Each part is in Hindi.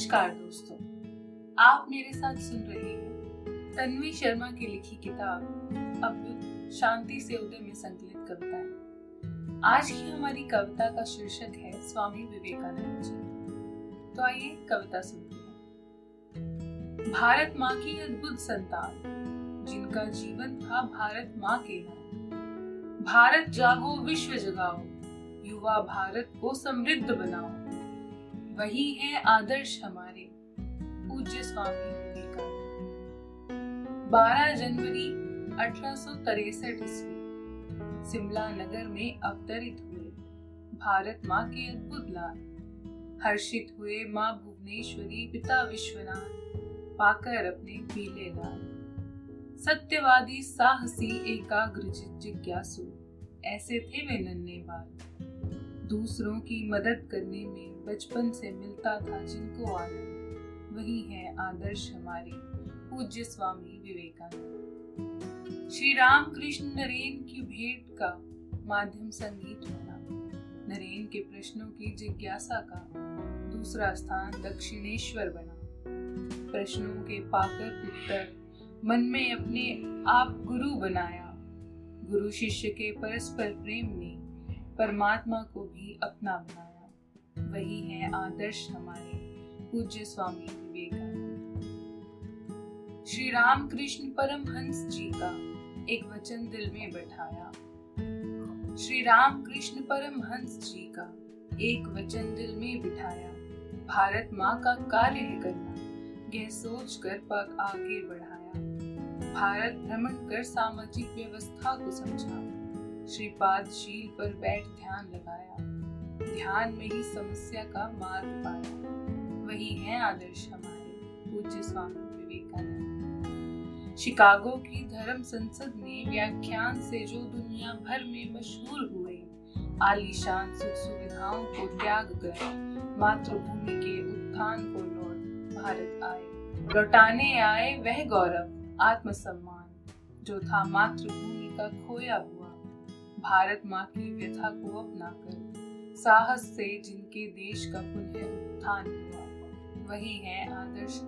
नमस्कार दोस्तों। आप मेरे साथ सुन रहे हैं तन्वी शर्मा की लिखी किताब अब शांति से उदय में संकलित कविताएँ आज की हमारी कविता का शीर्षक है स्वामी विवेकानंद जी। तो आइए कविता सुनते हैं। भारत माँ की अद्भुत संतान, जिनका जीवन था भारत माँ के नाम। भारत जागो, विश्व जगाओ, युवा भारत को समृद्ध बनाओ। वही है आदर्श हमारे, पूज्य स्वामी विवेकानंद बारह जनवरी अठारह ईस्वी, शिमला नगर में अवतरित हुए। भारत माँ के अद्भुत लाल, हर्षित हुए माँ भुवनेश्वरी पिता विश्वनाथ, पाकर अपने पीले लाल। सत्यवादी साहसी एकाग्र जिज्ञासु, ऐसे थे वे नन्हे बाल दूसरों की मदद करने में बचपन से मिलता था जिनको आनंद। वही है आदर्श हमारे पूज्य स्वामी विवेकानंद। श्री राम कृष्ण नरेन की भेंट का माध्यम संगीत बना नरेन के प्रश्नों की जिज्ञासा का दूसरा स्थान दक्षिणेश्वर बना। प्रश्नों के पाकर उत्तर मन में अपने आप गुरु बनाया। गुरु शिष्य के परस्पर प्रेम ने परमात्मा को भी अपना बनाया। वही है आदर्श हमारे पूज्य स्वामी विवेकानंद। श्री राम कृष्ण परम हंस जी का एक वचन दिल में बैठाया। श्री राम कृष्ण परम हंस जी का एक वचन दिल में बिठाया। भारत माँ का कार्य है करना, यह सोच कर पग आगे बढ़ाया। भारत भ्रमण कर सामाजिक व्यवस्था को समझा। श्रीपाद शील पर बैठ ध्यान लगाया। ध्यान में ही समस्या का मार्ग पाया। वही है आदर्श हमारे, पूज्य स्वामी विवेकानंद। शिकागो की धर्म संसद में व्याख्यान से जो दुनिया भर में मशहूर हुए, आलीशान सुख सुविधाओं को त्याग कर मातृभूमि के उत्थान को लौट भारत आए। लौटाने आए वह गौरव, आत्मसम्मान, जो था मातृभूमि का खोया हुआ भारत माँ की व्यथा को अपनाकर, साहस से जिनके देश का पुनः उत्थान हुआ, वही है आदर्श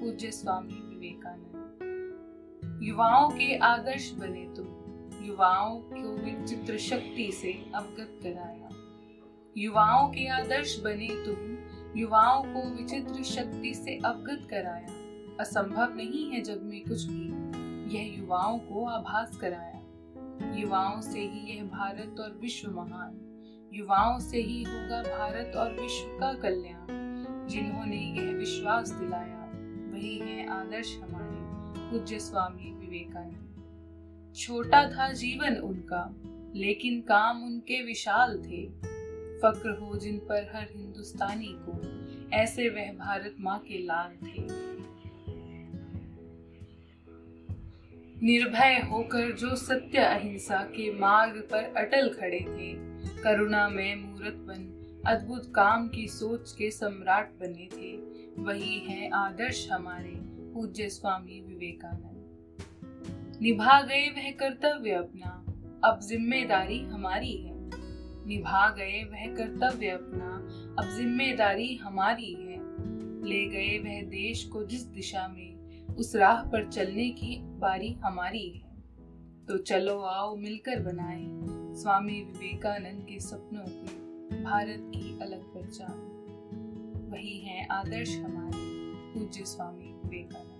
पूज्य स्वामी विवेकानंद। युवाओं के आदर्श बने तुम युवाओं को विचित्र शक्ति से अवगत कराया। युवाओं के आदर्श बने तुम युवाओं को विचित्र शक्ति से अवगत कराया। असंभव नहीं है जग में कुछ भी। यह युवाओं को आभास कराया। युवाओं से ही यह भारत और विश्व महान। युवाओं से ही होगा भारत और विश्व का कल्याण। जिन्होंने यह विश्वास दिलाया, वही है आदर्श हमारे पूज्य स्वामी विवेकानंद। छोटा था जीवन उनका, लेकिन काम उनके विशाल थे। फक्र हो जिन पर हर हिंदुस्तानी को, ऐसे वह भारत माँ के लाल थे। निर्भय होकर जो सत्य अहिंसा के मार्ग पर अटल खड़े थे, करुणा में मूर्त बन अद्भुत काम की सोच के सम्राट बने थे। वही है आदर्श हमारे, पूज्य स्वामी विवेकानंद। निभा गए वह कर्तव्य अपना, अब ज़िम्मेदारी हमारी है। निभा गए वह कर्तव्य अपना, अब ज़िम्मेदारी हमारी है। ले गए वह देश को जिस दिशा में उस राह पर चलने की बारी हमारी है। तो चलो आओ मिलकर बनाए स्वामी विवेकानंद के सपनों की, भारत की अलग पहचान। वही है आदर्श हमारे, पूज्य स्वामी विवेकानंद।